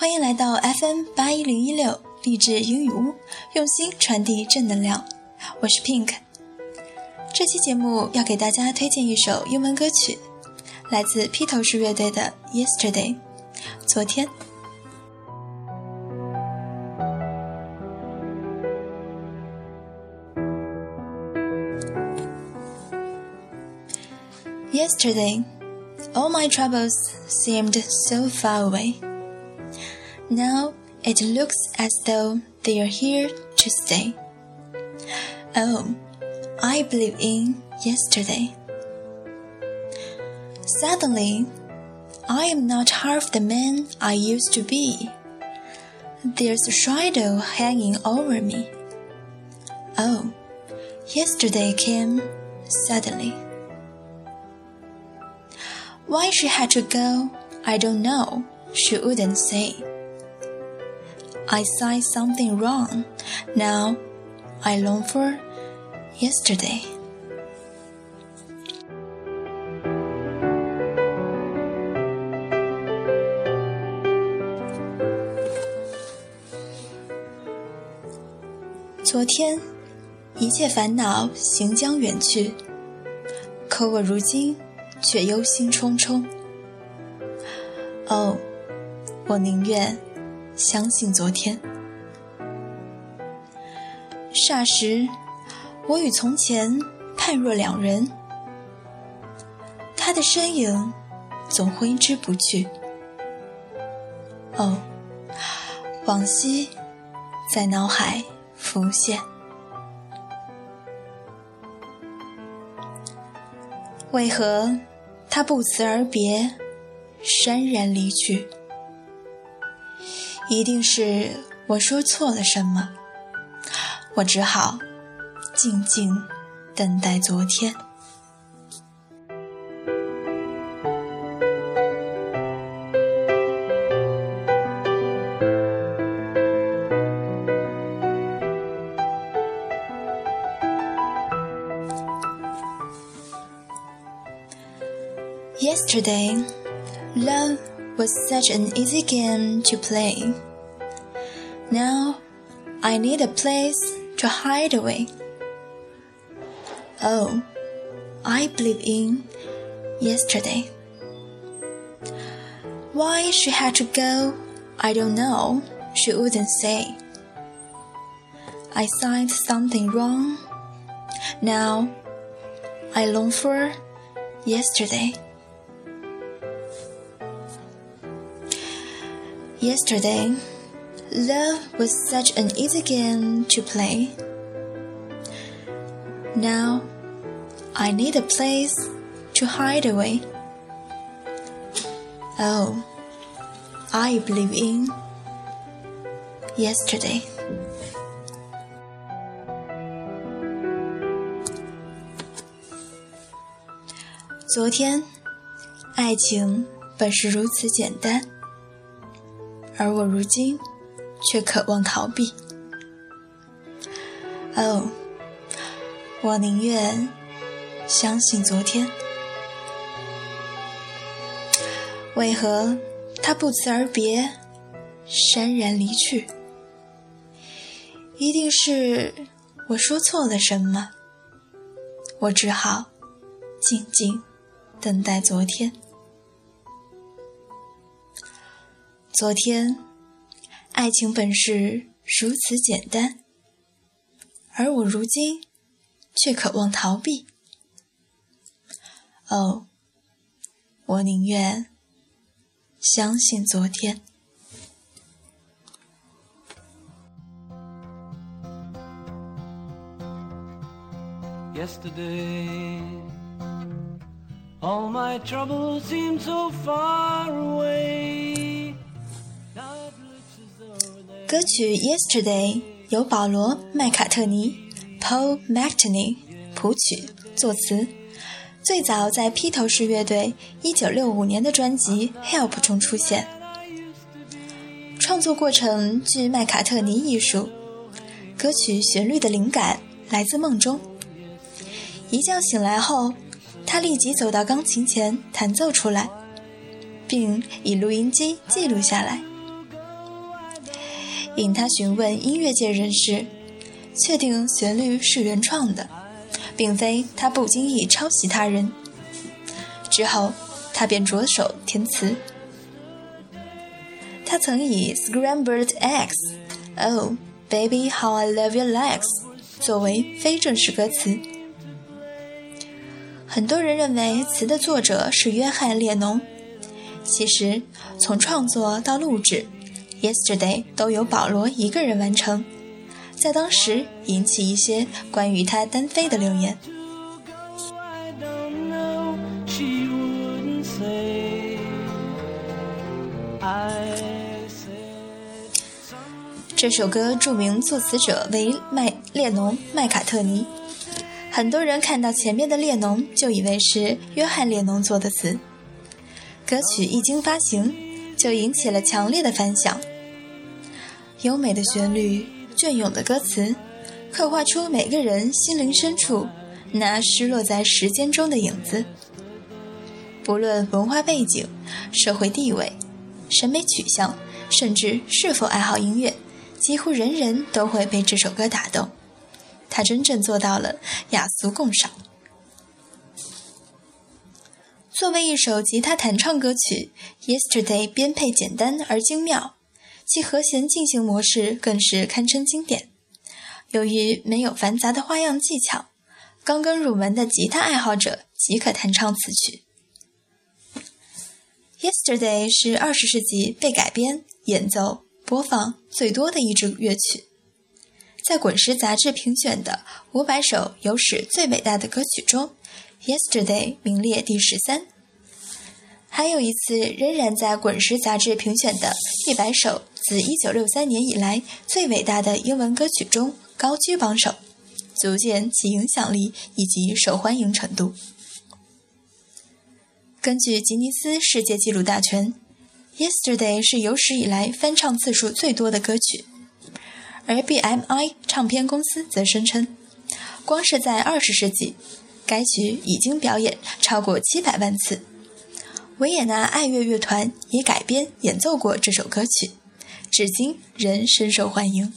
欢迎来到 FM 八一零一六励志英语屋，用心传递正能量。我是 Pink。这期节目要给大家推荐一首英文歌曲，来自披头士乐队的《Yesterday》，昨天。Yesterday, all my troubles seemed so far away. Now it looks as though they are here to stay. Oh, I believe in yesterday. Suddenly, I am not half the man I used to be. There's a shadow hanging over me. Oh, yesterday came suddenly. Why she had to go, I don't know, she wouldn't say. I saw something wrong. Now I long for yesterday. 昨天，一切烦恼行将远去，可我如今却忧心忡忡。哦， 我宁愿相信昨天。霎时，我与从前判若两人。他的身影总挥之不去。哦，往昔在脑海浮现。为何？他不辞而别，潸然离去。一定是我说错了什么，我只好静静等待昨天。Yesterday, love was such an easy game to play. Now, I need a place to hide away. Oh, I believe in yesterday. Why she had to go, I don't know, she wouldn't say. I signed something wrong. Now, I long for yesterday. Yesterday, love was such an easy game to play. Now, I need a place to hide away. Oh, I believe in yesterday. 昨天，爱情本是如此简单。 而我如今却渴望逃避。哦，我宁愿相信昨天。为何他不辞而别，潸然离去？一定是我说错了什么。我只好静静等待昨天。昨天，爱情本是如此简单，而我如今却渴望逃避。哦，我宁愿相信昨天。Yesterday, all my troubles seem so far away. 歌曲《Yesterday》由保罗·麦卡特尼 （Paul McCartney） 谱曲、作词，最早在披头士乐队1965年的专辑《Help》中出现。创作过程据麦卡特尼艺术，歌曲旋律的灵感来自梦中。一觉醒来后，他立即走到钢琴前弹奏出来，并以录音机记录下来。引他询问音乐界人士，确定旋律是原创的，并非他不经意抄袭他人。之后，他便着手填词。他曾以 “Scrambled eggs, oh baby, how I love your legs” 作为非正式歌词。很多人认为词的作者是约翰列侬，其实从创作到录制，《Yesterday》都由保罗一个人完成，在当时引起一些关于他单飞的流言。这首歌著名作词者为麦列侬麦卡特尼，很多人看到前面的列侬就以为是约翰列侬作的词。歌曲一经发行，就引起了强烈的反响。优美的旋律，隽永的歌词，刻画出每个人心灵深处那失落在时间中的影子。不论文化背景、社会地位、审美取向，甚至是否爱好音乐。几乎人人都会被这首歌打动，他真正做到了雅俗共赏。作为一首吉他弹唱歌曲，《Yesterday》编配简单而精妙，其和弦进行模式更是堪称经典。由于没有繁杂的花样技巧，刚刚入门的吉他爱好者即可弹唱此曲。《Yesterday》是二十世纪被改编演奏。播放最多的一支乐曲，在《滚石》杂志评选的五百首有史最伟大的歌曲中，《Yesterday》名列第十三。还有一次，仍然在《滚石》杂志评选的一百首自一九六三年以来最伟大的英文歌曲中高居榜首，足见其影响力以及受欢迎程度。根据吉尼斯世界纪录大全。Yesterday 是有史以来翻唱次数最多的歌曲，而 BMI 唱片公司则声称，光是在二十世纪，该曲已经表演超过七百万次。维也纳爱乐乐团也改编演奏过这首歌曲，至今仍深受欢迎。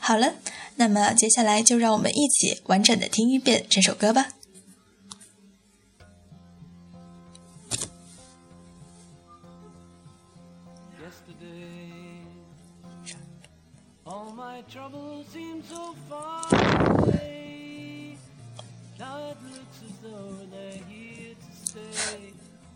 好了，那么接下来就让我们一起完整的听一遍这首歌吧。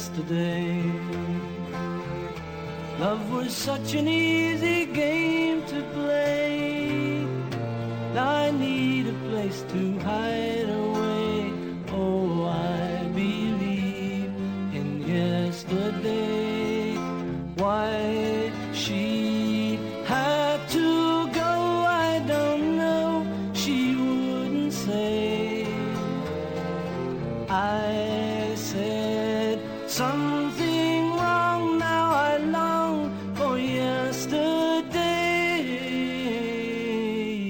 Yesterday, love was such an easy game to play. I need a place to hide away. Oh, I believe in yesterday. Why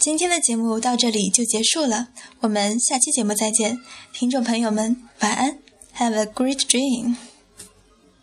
今天的节目到这里就结束了，我们下期节目再见，听众朋友们，晚安，Have a great dream。